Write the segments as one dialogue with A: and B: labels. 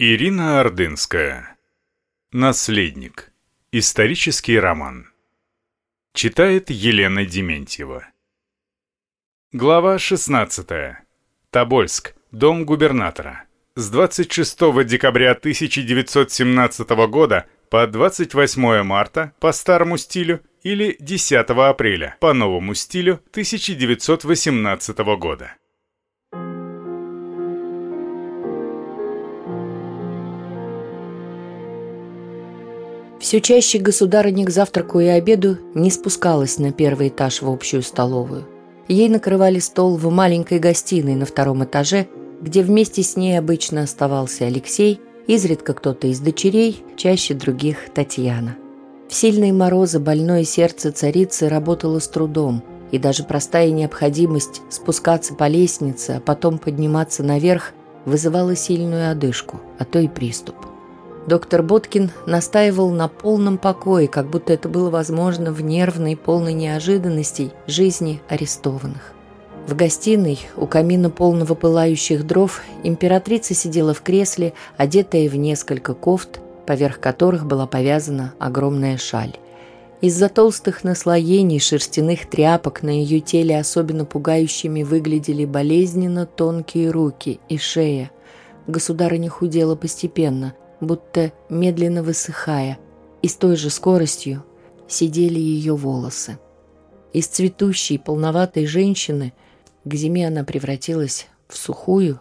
A: Ирина Ордынская. Наследник. Исторический роман. Читает Елена Дементьева. Глава 16. Тобольск. Дом губернатора. С 26 декабря 1917 года по 28 марта по старому стилю или 10 апреля по новому стилю 1918 года.
B: Все чаще государыня к завтраку и обеду не спускалась на первый этаж в общую столовую. Ей накрывали стол в маленькой гостиной на втором этаже, где вместе с ней обычно оставался Алексей, изредка кто-то из дочерей, чаще других Татьяна. В сильные морозы больное сердце царицы работало с трудом, и даже простая необходимость спускаться по лестнице, а потом подниматься наверх, вызывала сильную одышку, а то и приступ. Доктор Боткин настаивал на полном покое, как будто это было возможно в нервной, полной неожиданностей жизни арестованных. В гостиной, у камина полного пылающих дров, императрица сидела в кресле, одетая в несколько кофт, поверх которых была повязана огромная шаль. Из-за толстых наслоений шерстяных тряпок на ее теле особенно пугающими выглядели болезненно тонкие руки и шея. Государыня худела постепенно – будто медленно высыхая, и с той же скоростью сидели ее волосы. Из цветущей, полноватой женщины к зиме она превратилась в сухую,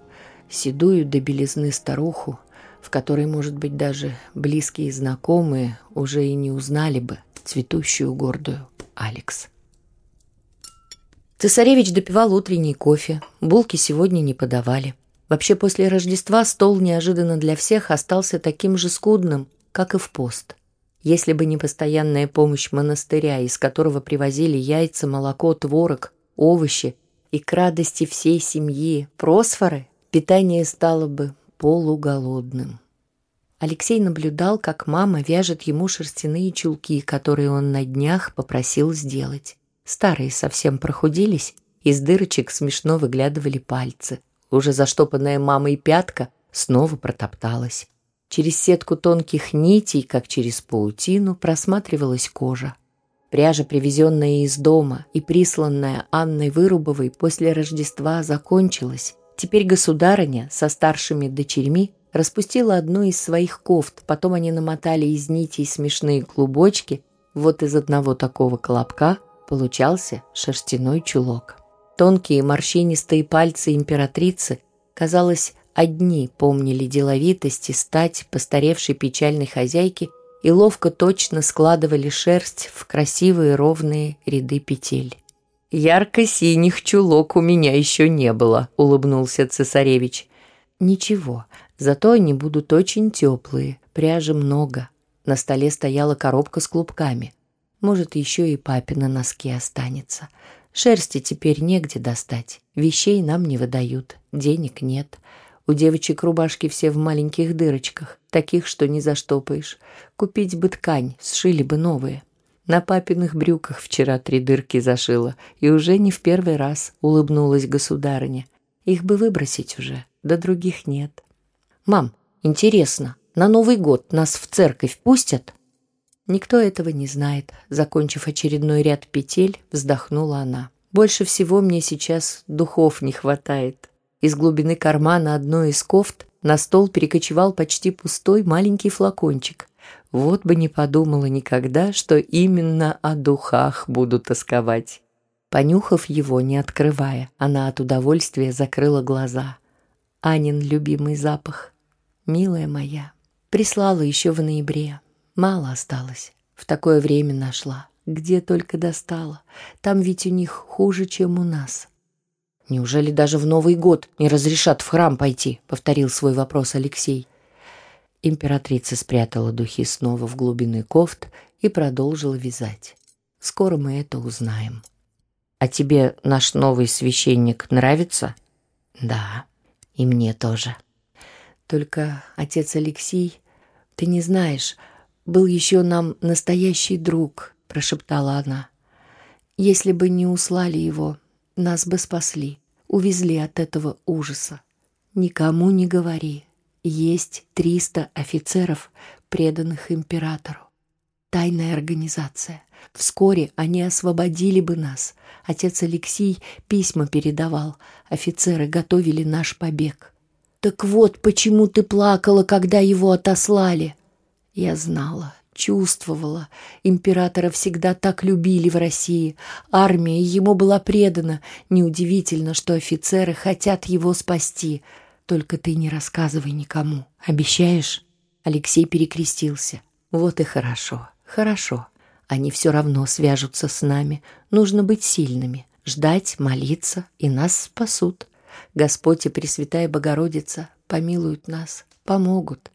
B: седую до белизны старуху, в которой, может быть, даже близкие знакомые уже и не узнали бы цветущую гордую Алекс. Цесаревич допивал утренний кофе, булки сегодня не подавали. Вообще после Рождества стол неожиданно для всех остался таким же скудным, как и в пост. Если бы не постоянная помощь монастыря, из которого привозили яйца, молоко, творог, овощи, и к радости всей семьи просфоры, питание стало бы полуголодным. Алексей наблюдал, как мама вяжет ему шерстяные чулки, которые он на днях попросил сделать. Старые совсем прохудились, из дырочек смешно выглядывали пальцы – уже заштопанная мамой пятка снова протопталась. Через сетку тонких нитей, как через паутину, просматривалась кожа. Пряжа, привезенная из дома и присланная Анной Вырубовой после Рождества, закончилась. Теперь государыня со старшими дочерьми распустила одну из своих кофт, потом они намотали из нитей смешные клубочки. Вот из одного такого колобка получался шерстяной чулок. Тонкие морщинистые пальцы императрицы, казалось, одни помнили деловитость и стать постаревшей печальной хозяйки и ловко точно складывали шерсть в красивые ровные ряды петель. «Ярко-синих чулок у меня еще не было», — улыбнулся цесаревич. «Ничего, зато они будут очень теплые, пряжи много». На столе стояла коробка с клубками. Может, еще и папина носки останется. Шерсти теперь негде достать, вещей нам не выдают, денег нет. У девочек рубашки все в маленьких дырочках, таких, что не заштопаешь. Купить бы ткань, сшили бы новые. На папиных брюках вчера три дырки зашила, и уже не в первый раз улыбнулась государыня. Их бы выбросить уже, да других нет. «Мам, интересно, на Новый год нас в церковь пустят?» Никто этого не знает. Закончив очередной ряд петель, вздохнула она. Больше всего мне сейчас духов не хватает. Из глубины кармана одной из кофт на стол перекочевал почти пустой маленький флакончик. Вот бы не подумала никогда, что именно о духах буду тосковать. Понюхав его, не открывая, она от удовольствия закрыла глаза. Анин любимый запах. Милая моя. Прислала еще в ноябре. Мало осталось. В такое время нашла. Где только достала. Там ведь у них хуже, чем у нас. Неужели даже в Новый год не разрешат в храм пойти? Повторил свой вопрос Алексей. Императрица спрятала духи снова в глубины кофт и продолжила вязать. Скоро мы это узнаем. А тебе наш новый священник нравится? Да, и мне тоже. Только отец Алексей, ты не знаешь, был еще нам настоящий друг», — прошептала она. «Если бы не услали его, нас бы спасли, увезли от этого ужаса. Никому не говори, Есть 300 офицеров, преданных императору. Тайная организация. Вскоре они освободили бы нас. Отец Алексей письма передавал. Офицеры готовили наш побег. Так вот, почему ты плакала, когда его отослали? Я знала, чувствовала. Императора всегда так любили в России. Армия ему была предана. Неудивительно, что офицеры хотят его спасти. Только ты не рассказывай никому. Обещаешь? Алексей перекрестился. Вот и хорошо, хорошо. Они все равно свяжутся с нами. Нужно быть сильными, ждать, молиться, и нас спасут. Господь и Пресвятая Богородица помилуют нас, помогут.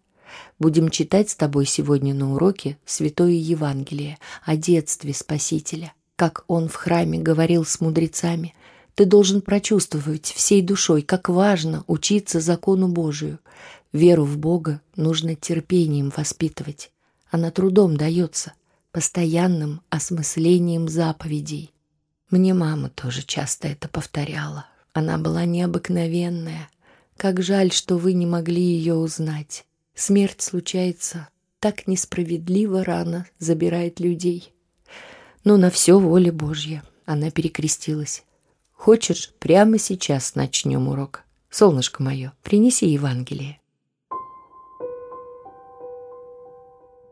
B: Будем читать с тобой сегодня на уроке Святое Евангелие о детстве Спасителя, как он в храме говорил с мудрецами. Ты должен прочувствовать всей душой, как важно учиться закону Божию. Веру в Бога нужно терпением воспитывать. Она трудом дается, постоянным осмыслением заповедей. Мне мама тоже часто это повторяла. Она была необыкновенная. Как жаль, что вы не могли ее узнать. Смерть случается так несправедливо рано забирает людей. Но на все воля Божья. Она перекрестилась. Хочешь, прямо сейчас начнем урок? Солнышко мое, принеси Евангелие.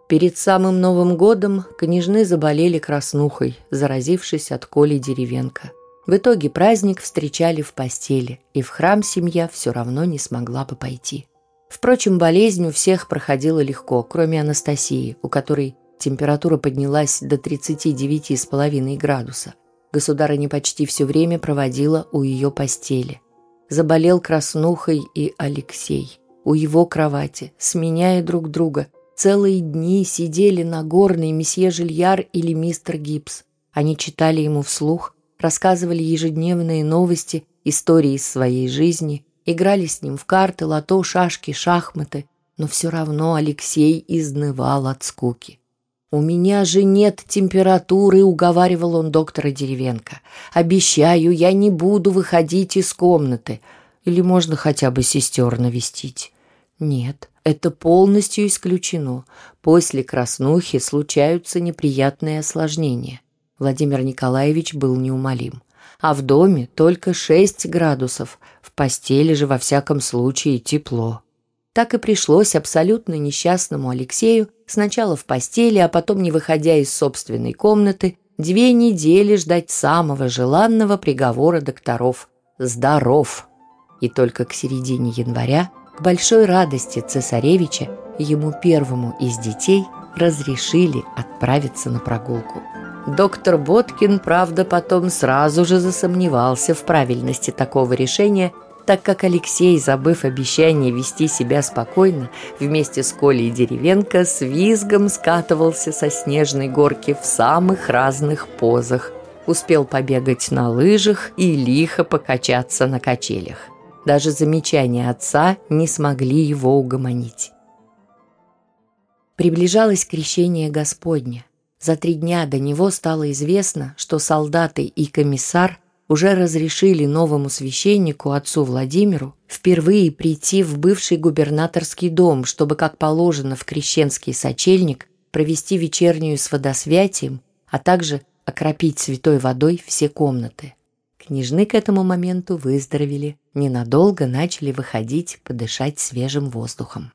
B: Перед самым Новым годом княжны заболели краснухой, заразившись от Коли Деревенко. В итоге праздник встречали в постели, и в храм семья все равно не смогла бы пойти. Впрочем, болезнь у всех проходила легко, кроме Анастасии, у которой температура поднялась до 39,5 градуса. Государыня почти все время проводила у ее постели. Заболел краснухой и Алексей. У его кровати, сменяя друг друга, целые дни сидели на горной месье Жильяр или мистер Гибс. Они читали ему вслух, рассказывали ежедневные новости, истории из своей жизни, Играли с ним в карты, лото, шашки, шахматы, но все равно Алексей изнывал от скуки. «У меня же нет температуры», — уговаривал он доктора Деревенко. «Обещаю, я не буду выходить из комнаты. Или можно хотя бы сестер навестить?» «Нет, это полностью исключено. После краснухи случаются неприятные осложнения». Владимир Николаевич был неумолим а в доме только 6 градусов, постели же во всяком случае тепло. Так и пришлось абсолютно несчастному Алексею сначала в постели, а потом, не выходя из собственной комнаты, две недели ждать самого желанного приговора докторов – «Здоров!». И только к середине января, к большой радости цесаревича, ему первому из детей разрешили отправиться на прогулку. Доктор Боткин, правда, потом сразу же засомневался в правильности такого решения, так как Алексей, забыв обещание вести себя спокойно, вместе с Колей Деревенко с визгом скатывался со снежной горки в самых разных позах. Успел побегать на лыжах и лихо покачаться на качелях. Даже замечания отца не смогли его угомонить. Приближалось крещение Господня – за три дня до него стало известно, что солдаты и комиссар уже разрешили новому священнику, отцу Владимиру, впервые прийти в бывший губернаторский дом, чтобы, как положено в крещенский сочельник, провести вечернюю с водосвятием, а также окропить святой водой все комнаты. Княжны к этому моменту выздоровели, ненадолго начали выходить подышать свежим воздухом.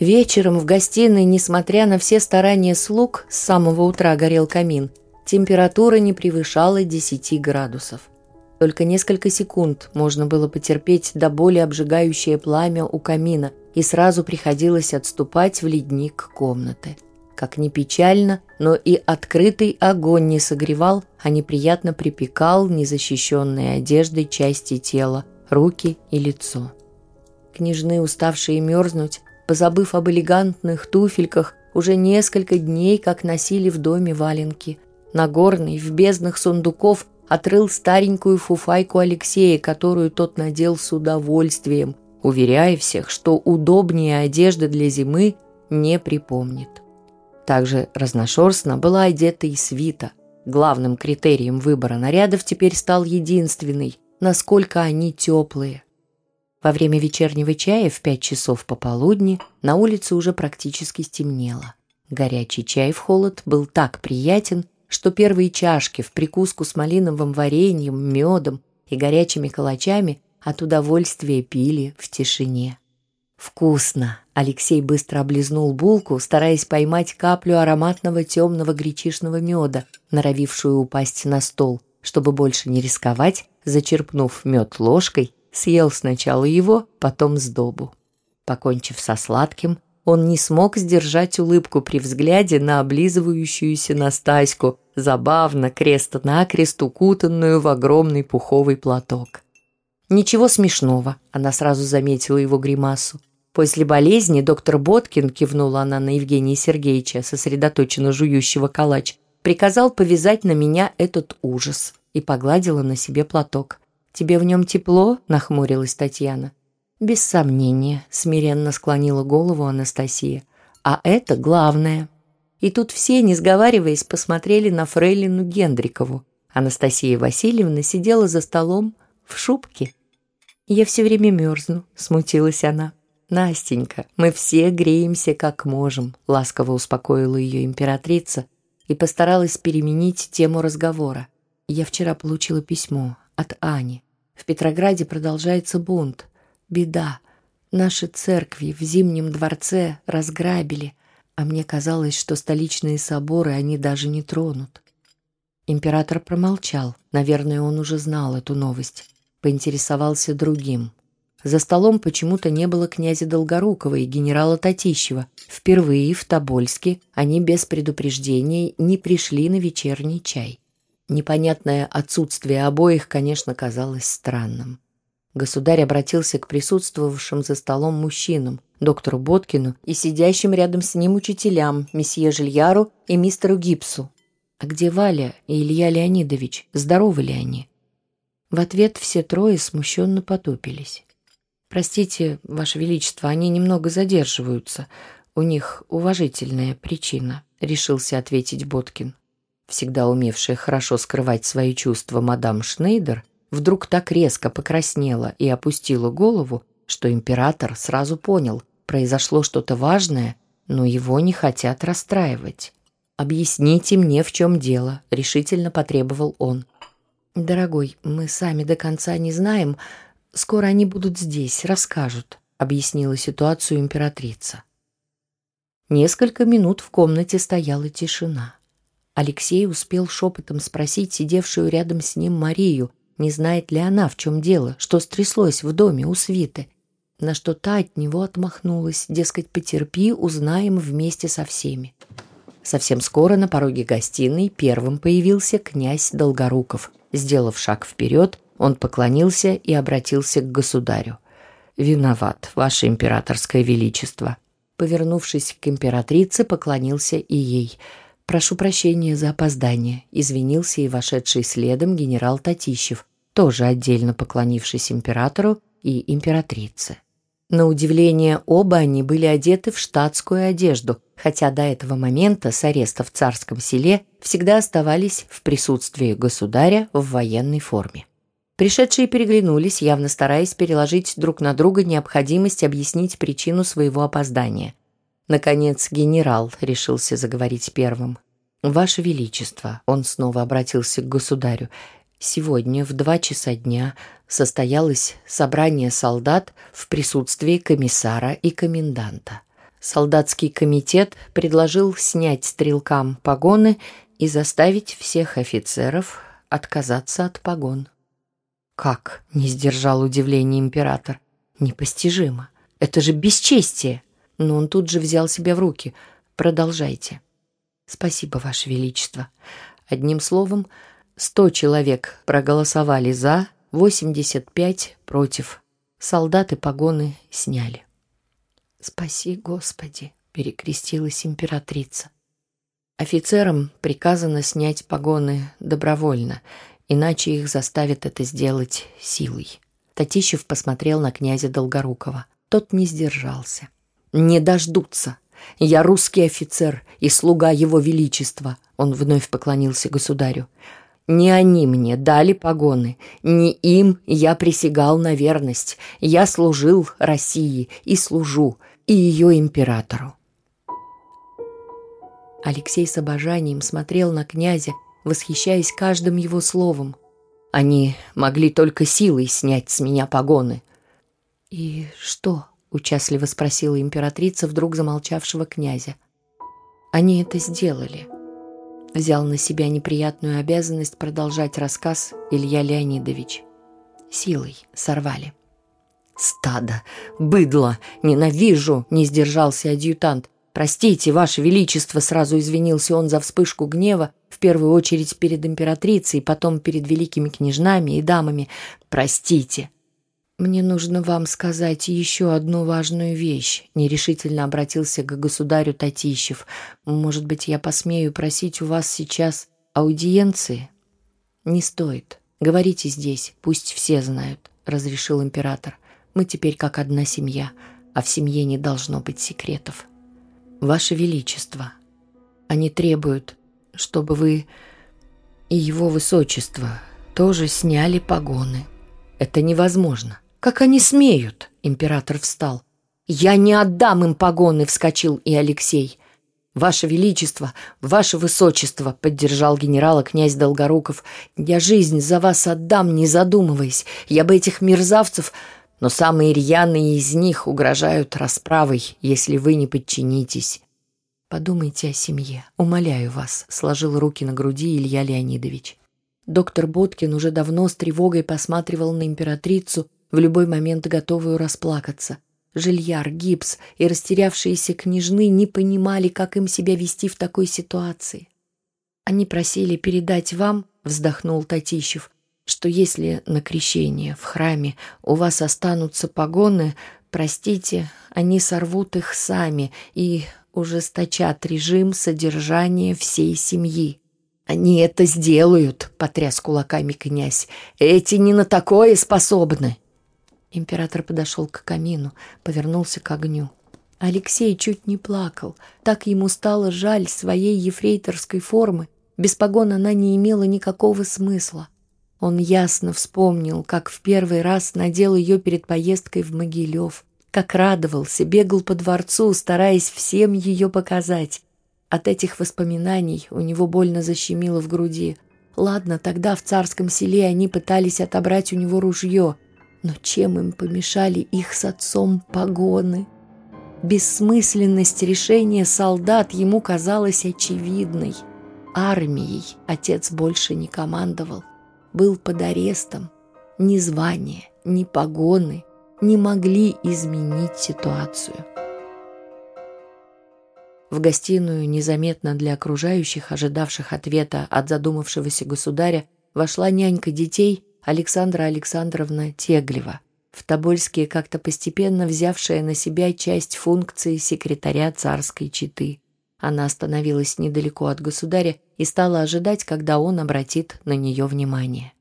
B: Вечером в гостиной, несмотря на все старания слуг, с самого утра горел камин. Температура не превышала 10 градусов. Только несколько секунд можно было потерпеть до боли обжигающее пламя у камина, и сразу приходилось отступать в ледник комнаты. Как ни печально, но и открытый огонь не согревал, а неприятно припекал незащищенной одеждой части тела, руки и лицо. Княжны, уставшие мерзнуть, позабыв об элегантных туфельках, уже несколько дней как носили в доме валенки. Нагорный в бездных сундуков отрыл старенькую фуфайку Алексея, которую тот надел с удовольствием, уверяя всех, что удобнее одежды для зимы не припомнит. Также разношерстно была одета и свита. Главным критерием выбора нарядов теперь стал единственный – насколько они теплые. Во время вечернего чая в пять часов пополудни на улице уже практически стемнело. Горячий чай в холод был так приятен, что первые чашки в прикуску с малиновым вареньем, медом и горячими калачами от удовольствия пили в тишине. «Вкусно!» Алексей быстро облизнул булку, стараясь поймать каплю ароматного темного гречишного меда, норовившую упасть на стол, чтобы больше не рисковать, зачерпнув мед ложкой, съел сначала его, потом сдобу. Покончив со сладким, он не смог сдержать улыбку при взгляде на облизывающуюся Настаську, забавно крест-накрест укутанную в огромный пуховый платок. Ничего смешного, она сразу заметила его гримасу. После болезни доктор Боткин, кивнула она на Евгения Сергеевича, сосредоточенно жующего калач, приказал повязать на меня этот ужас и погладила на себе платок. «Тебе в нем тепло?» – нахмурилась Татьяна. «Без сомнения», – смиренно склонила голову Анастасия. «А это главное». И тут все, не сговариваясь, посмотрели на фрейлину Гендрикову. Анастасия Васильевна сидела за столом в шубке. «Я все время мерзну», – смутилась она. «Настенька, мы все греемся как можем», – ласково успокоила ее императрица и постаралась переменить тему разговора. «Я вчера получила письмо от Ани. В Петрограде продолжается бунт. Беда. Наши церкви в Зимнем дворце разграбили, а мне казалось, что столичные соборы они даже не тронут. Император промолчал. Наверное, он уже знал эту новость. Поинтересовался другим. За столом почему-то не было князя Долгорукова и генерала Татищева. Впервые в Тобольске они без предупреждения не пришли на вечерний чай. Непонятное отсутствие обоих, конечно, казалось странным. Государь обратился к присутствовавшим за столом мужчинам, доктору Боткину и сидящим рядом с ним учителям, месье Жильяру и мистеру Гипсу. «А где Валя и Илья Леонидович? Здоровы ли они?» В ответ все трое смущенно потупились. «Простите, Ваше Величество, они немного задерживаются. У них уважительная причина», — решился ответить Боткин. Всегда умевшая хорошо скрывать свои чувства мадам Шнейдер — вдруг так резко покраснела и опустила голову, что император сразу понял, произошло что-то важное, но его не хотят расстраивать. «Объясните мне, в чем дело», — решительно потребовал он. «Дорогой, мы сами до конца не знаем. Скоро они будут здесь, расскажут», — объяснила ситуацию императрица. Несколько минут в комнате стояла тишина. Алексей успел шепотом спросить сидевшую рядом с ним Марию, не знает ли она, в чем дело, что стряслось в доме у Свиты. На что та от него отмахнулась, дескать, потерпи, узнаем вместе со всеми. Совсем скоро на пороге гостиной первым появился князь Долгоруков. Сделав шаг вперед, он поклонился и обратился к государю. «Виноват, ваше императорское величество». Повернувшись к императрице, поклонился и ей – «Прошу прощения за опоздание», — извинился и вошедший следом генерал Татищев, тоже отдельно поклонившись императору и императрице. На удивление, оба они были одеты в штатскую одежду, хотя до этого момента с ареста в царском селе всегда оставались в присутствии государя в военной форме. Пришедшие переглянулись, явно стараясь переложить друг на друга необходимость объяснить причину своего опоздания – Наконец генерал решился заговорить первым. «Ваше Величество», — он снова обратился к государю, «сегодня в два часа дня состоялось собрание солдат в присутствии комиссара и коменданта. Солдатский комитет предложил снять стрелкам погоны и заставить всех офицеров отказаться от погон». «Как?» — не сдержал удивления император. «Непостижимо. Это же бесчестие!» Но он тут же взял себя в руки. «Продолжайте». «Спасибо, Ваше Величество». Одним словом, сто человек проголосовали «за», восемьдесят пять против. Солдаты погоны сняли. «Спаси, Господи!» — перекрестилась императрица. Офицерам приказано снять погоны добровольно, иначе их заставят это сделать силой. Татищев посмотрел на князя Долгорукова. Тот не сдержался не дождутся. Я русский офицер и слуга его величества. Он вновь поклонился государю. Не они мне дали погоны, не им я присягал на верность. Я служил России и служу, и ее императору. Алексей с обожанием смотрел на князя, восхищаясь каждым его словом. Они могли только силой снять с меня погоны. «И что?» — участливо спросила императрица вдруг замолчавшего князя. «Они это сделали», взял на себя неприятную обязанность продолжать рассказ Илья Леонидович. Силой сорвали. «Стадо! Быдло! Ненавижу!» — не сдержался адъютант. «Простите, Ваше Величество!» — сразу извинился он за вспышку гнева, в первую очередь перед императрицей, потом перед великими княжнами и дамами. «Простите!» «Мне нужно вам сказать еще одну важную вещь», — нерешительно обратился к государю Татищев. «Может быть, я посмею просить у вас сейчас аудиенции?» «Не стоит. Говорите здесь, пусть все знают», — разрешил император. «Мы теперь как одна семья, а в семье не должно быть секретов». «Ваше Величество, они требуют, чтобы вы и его высочество тоже сняли погоны. Это невозможно». «Как они смеют?» — император встал. «Я не отдам им погоны!» — вскочил и Алексей. «Ваше Величество, Ваше Высочество!» — поддержал генерала князь Долгоруков. «Я жизнь за вас отдам, не задумываясь. Я бы этих мерзавцев...» Но самые рьяные из них угрожают расправой, если вы не подчинитесь. Подумайте о семье. Умоляю вас, сложил руки на груди Илья Леонидович. Доктор Боткин уже давно с тревогой посматривал на императрицу, в любой момент готовую расплакаться. Жильяр, гипс и растерявшиеся княжны не понимали, как им себя вести в такой ситуации. Они просили передать вам, вздохнул Татищев, что если на крещение в храме у вас останутся погоны, простите, они сорвут их сами и ужесточат режим содержания всей семьи. «Они это сделают», — потряс кулаками князь. «Эти не на такое способны». Император подошел к камину, повернулся к огню. Алексей чуть не плакал. Так ему стало жаль своей ефрейторской формы. Без погон она не имела никакого смысла. Он ясно вспомнил, как в первый раз надел ее перед поездкой в Могилев, как радовался, бегал по дворцу, стараясь всем ее показать. От этих воспоминаний у него больно защемило в груди. Ладно, тогда в царском селе они пытались отобрать у него ружье — но чем им помешали их с отцом погоны? Бессмысленность решения солдат ему казалась очевидной. Армией отец больше не командовал, был под арестом. Ни звания, ни погоны не могли изменить ситуацию. В гостиную, незаметно для окружающих, ожидавших ответа от задумавшегося государя, вошла нянька детей Александра Александровна Теглева, в Тобольске как-то постепенно взявшая на себя часть функции секретаря царской четы. Она остановилась недалеко от государя и стала ожидать, когда он обратит на нее внимание.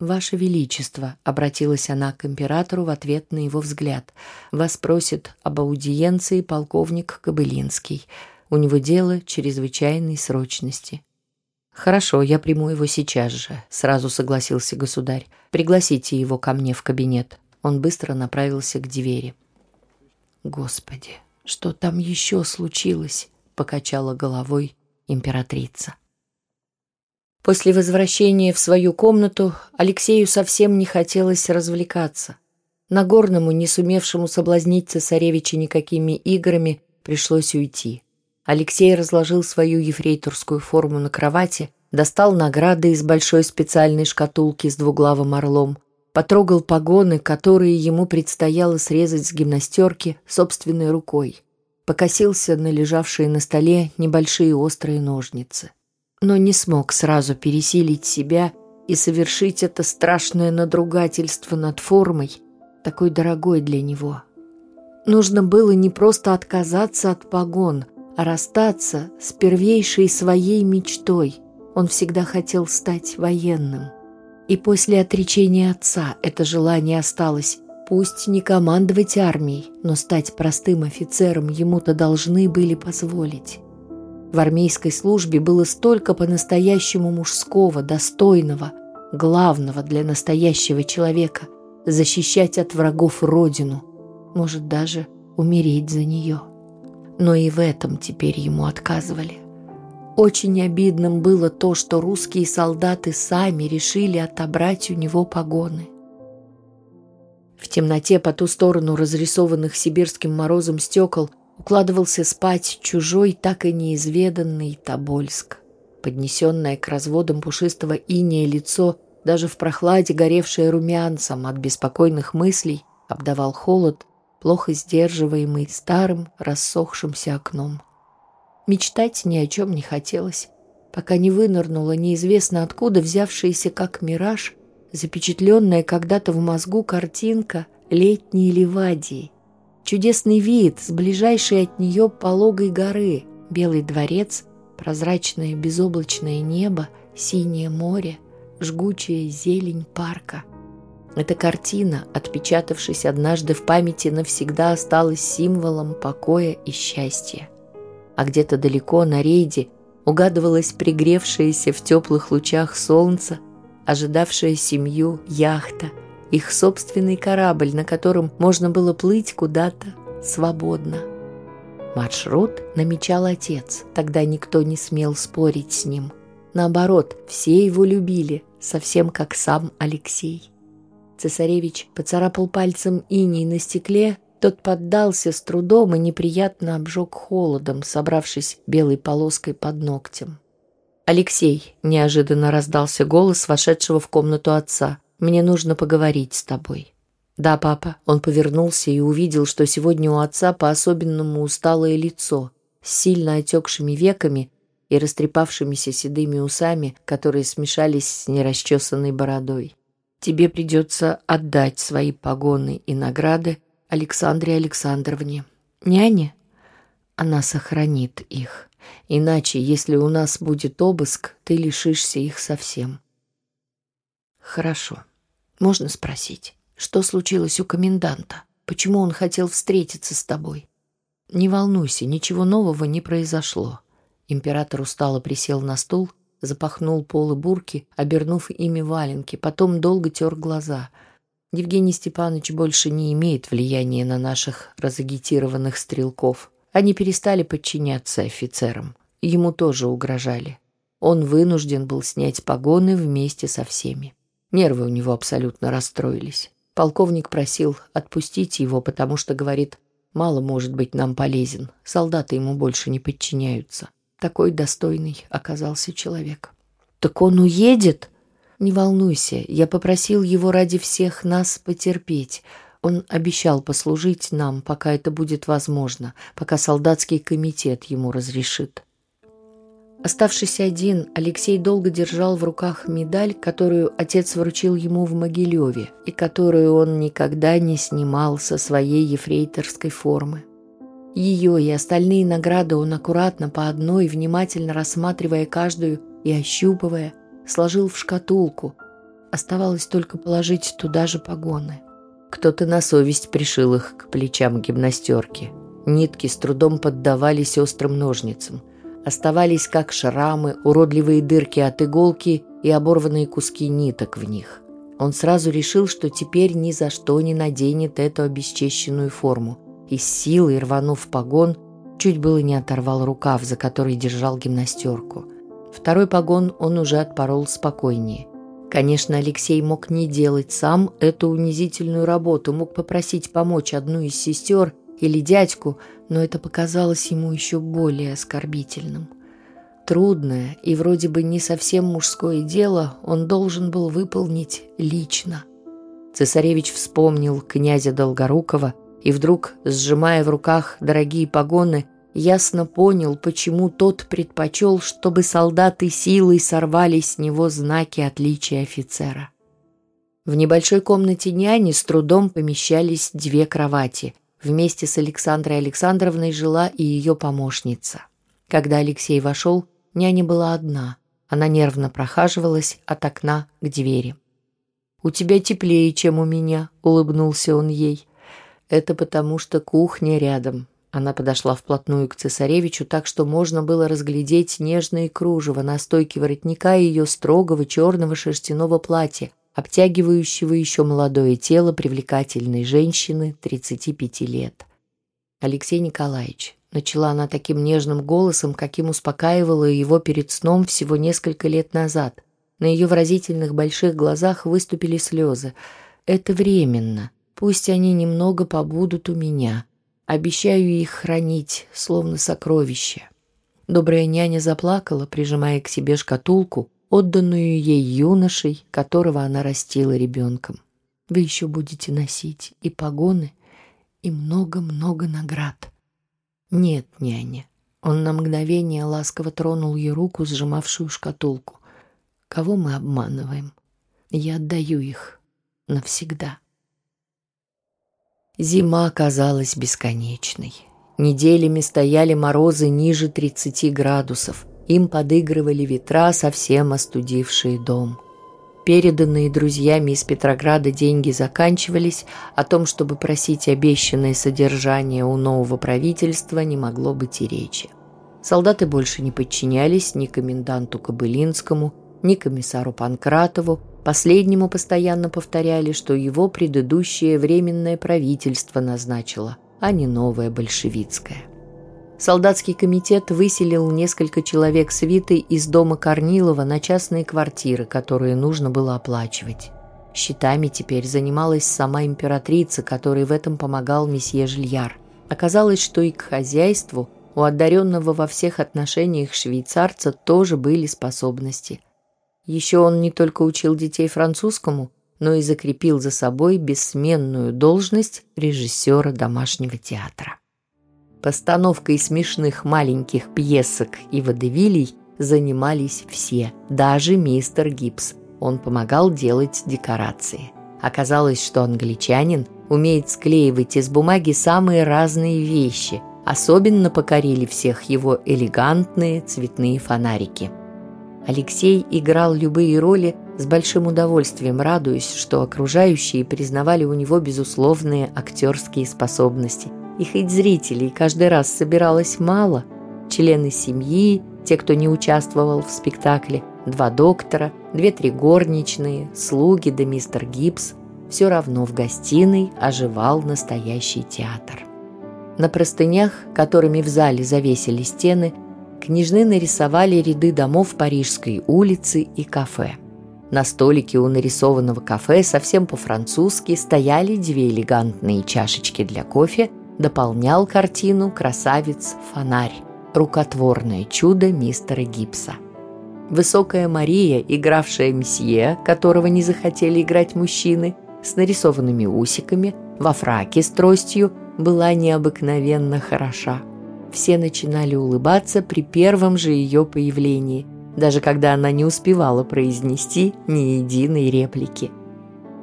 B: «Ваше Величество», — обратилась она к императору в ответ на его взгляд, «вас просит об аудиенции полковник Кобылинский. У него дело чрезвычайной срочности». «Хорошо, я приму его сейчас же», — сразу согласился государь. «Пригласите его ко мне в кабинет». Он быстро направился к двери. «Господи, что там еще случилось?» — покачала головой императрица. После возвращения в свою комнату Алексею совсем не хотелось развлекаться. Нагорному, не сумевшему соблазнить цесаревича никакими играми, пришлось уйти. Алексей разложил свою ефрейторскую форму на кровати, достал награды из большой специальной шкатулки с двуглавым орлом, потрогал погоны, которые ему предстояло срезать с гимнастерки собственной рукой, покосился на лежавшие на столе небольшие острые ножницы. Но не смог сразу пересилить себя и совершить это страшное надругательство над формой, такой дорогой для него. Нужно было не просто отказаться от погон, расстаться с первейшей своей мечтой. Он всегда хотел стать военным. И после отречения отца это желание осталось. Пусть не командовать армией, но стать простым офицером ему-то должны были позволить. В армейской службе было столько по-настоящему мужского, достойного, главного для настоящего человека – защищать от врагов родину, может даже умереть за нее. Но и в этом теперь ему отказывали. Очень обидным было то, что русские солдаты сами решили отобрать у него погоны. В темноте по ту сторону разрисованных сибирским морозом стекол укладывался спать чужой, так и неизведанный Тобольск. Поднесенное к разводам пушистого иния лицо, даже в прохладе, горевшее румянцем от беспокойных мыслей, обдавал холод, плохо сдерживаемый старым рассохшимся окном. Мечтать ни о чем не хотелось, пока не вынырнула неизвестно откуда взявшаяся как мираж, запечатленная когда-то в мозгу картинка летней Ливадии. Чудесный вид с ближайшей от нее пологой горы, белый дворец, прозрачное безоблачное небо, синее море, жгучая зелень парка. Эта картина, отпечатавшись однажды в памяти, навсегда осталась символом покоя и счастья. А где-то далеко на рейде угадывалась пригревшаяся в теплых лучах солнца, ожидавшая семью яхта, их собственный корабль, на котором можно было плыть куда-то свободно. Маршрут намечал отец, тогда никто не смел спорить с ним. Наоборот, все его любили, совсем как сам Алексей. Цесаревич поцарапал пальцем иней на стекле, тот поддался с трудом и неприятно обжег холодом, собравшись белой полоской под ногтем. «Алексей», — неожиданно раздался голос вошедшего в комнату отца, — «мне нужно поговорить с тобой». «Да, папа». Он повернулся и увидел, что сегодня у отца по-особенному усталое лицо, с сильно отекшими веками и растрепавшимися седыми усами, которые смешались с нерасчесанной бородой. «Тебе придется отдать свои погоны и награды Александре Александровне. Няне? Она сохранит их. Иначе, если у нас будет обыск, ты лишишься их совсем. Хорошо. Можно спросить, что случилось у коменданта? Почему он хотел встретиться с тобой? Не волнуйся, ничего нового не произошло. Император устало присел на стул, запахнул полы бурки, обернув ими валенки, потом долго тер глаза — Евгений Степанович больше не имеет влияния на наших разагитированных стрелков. Они перестали подчиняться офицерам. Ему тоже угрожали. Он вынужден был снять погоны вместе со всеми. Нервы у него абсолютно расстроились. Полковник просил отпустить его, потому что, говорит, мало может быть нам полезен. Солдаты ему больше не подчиняются. Такой достойный оказался человек. «Так он уедет?» «Не волнуйся, я попросил его ради всех нас потерпеть. Он обещал послужить нам, пока это будет возможно, пока солдатский комитет ему разрешит». Оставшись один, Алексей долго держал в руках медаль, которую отец вручил ему в Могилеве и которую он никогда не снимал со своей ефрейторской формы. Ее и остальные награды он аккуратно по одной, внимательно рассматривая каждую и ощупывая, сложил в шкатулку. Оставалось только положить туда же погоны. Кто-то на совесть пришил их к плечам гимнастерки. Нитки с трудом поддавались острым ножницам. Оставались как шрамы, уродливые дырки от иголки и оборванные куски ниток в них. Он сразу решил, что теперь ни за что не наденет эту обесчещенную форму. И с силой, рванув погон, чуть было не оторвал рукав, за который держал гимнастерку. Второй погон он уже отпорол спокойнее. Конечно, Алексей мог не делать сам эту унизительную работу, мог попросить помочь одну из сестер или дядьку, но это показалось ему еще более оскорбительным. Трудное и вроде бы не совсем мужское дело он должен был выполнить лично. Цесаревич вспомнил князя Долгорукова и вдруг, сжимая в руках дорогие погоны, ясно понял, почему тот предпочел, чтобы солдаты силой сорвали с него знаки отличия офицера. В небольшой комнате няни с трудом помещались две кровати. Вместе с Александрой Александровной жила и ее помощница. Когда Алексей вошел, няня была одна. Она нервно прохаживалась от окна к двери. «У тебя теплее, чем у меня», — улыбнулся он ей. «Это потому, что кухня рядом», Она подошла вплотную к цесаревичу так, что можно было разглядеть нежные кружево на стойке воротника ее строгого черного шерстяного платья, обтягивающего еще молодое тело привлекательной женщины 35 лет. Алексей Николаевич, начала она таким нежным голосом, каким успокаивала его перед сном всего несколько лет назад. На ее выразительных больших глазах выступили слезы. «Это временно. Пусть они немного побудут у меня. Обещаю их хранить, словно сокровища». Добрая няня заплакала, прижимая к себе шкатулку, отданную ей юношей, которого она растила ребенком. «Вы еще будете носить и погоны, и много-много наград». «Нет, няня». Он на мгновение ласково тронул ей руку, сжимавшую шкатулку. «Кого мы обманываем? Я отдаю их навсегда». Зима казалась бесконечной. Неделями стояли морозы ниже 30 градусов. Им подыгрывали ветра, совсем остудившие дом. Переданные друзьями из Петрограда деньги заканчивались, о том, чтобы просить обещанное содержание у нового правительства, не могло быть и речи. Солдаты больше не подчинялись ни коменданту Кобылинскому, ни комиссару Панкратову. Последнему постоянно повторяли, что его предыдущее временное правительство назначило, а не новое большевистское. Солдатский комитет выселил несколько человек свиты из дома Корнилова на частные квартиры, которые нужно было оплачивать. Счетами теперь занималась сама императрица, которой в этом помогал месье Жильяр. Оказалось, что и к хозяйству у одаренного во всех отношениях швейцарца тоже были способности. Еще он не только учил детей французскому, но и закрепил за собой бессменную должность режиссера домашнего театра. Постановкой смешных маленьких пьесок и водевилей занимались все, даже мистер Гибс. Он помогал делать декорации. Оказалось, что англичанин умеет склеивать из бумаги самые разные вещи. Особенно покорили всех его элегантные цветные фонарики. Алексей играл любые роли с большим удовольствием, радуясь, что окружающие признавали у него безусловные актерские способности – и хоть зрителей каждый раз собиралось мало, члены семьи, те, кто не участвовал в спектакле, два доктора, две-три горничные, слуги да мистер Гибс, все равно в гостиной оживал настоящий театр. На простынях, которыми в зале завесили стены, княжны нарисовали ряды домов Парижской улицы и кафе. На столике у нарисованного кафе совсем по-французски стояли две элегантные чашечки для кофе – дополнял картину красавец-фонарь, рукотворное чудо мистера Гипса. Высокая Мария, игравшая месье, которого не захотели играть мужчины, с нарисованными усиками, во фраке с тростью, была необыкновенно хороша. Все начинали улыбаться при первом же ее появлении, даже когда она не успевала произнести ни единой реплики.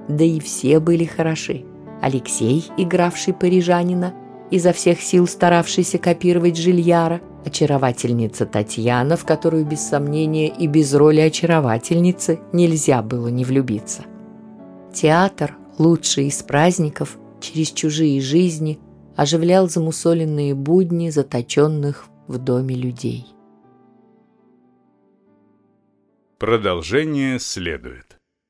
B: Да и все были хороши. Алексей, игравший парижанина, изо всех сил старавшийся копировать Жильяра, очаровательница Татьяна, в которую без сомнения и без роли очаровательницы нельзя было не влюбиться. Театр, лучший из праздников, через чужие жизни, оживлял замусоленные будни заточенных в доме людей.
A: Продолжение следует.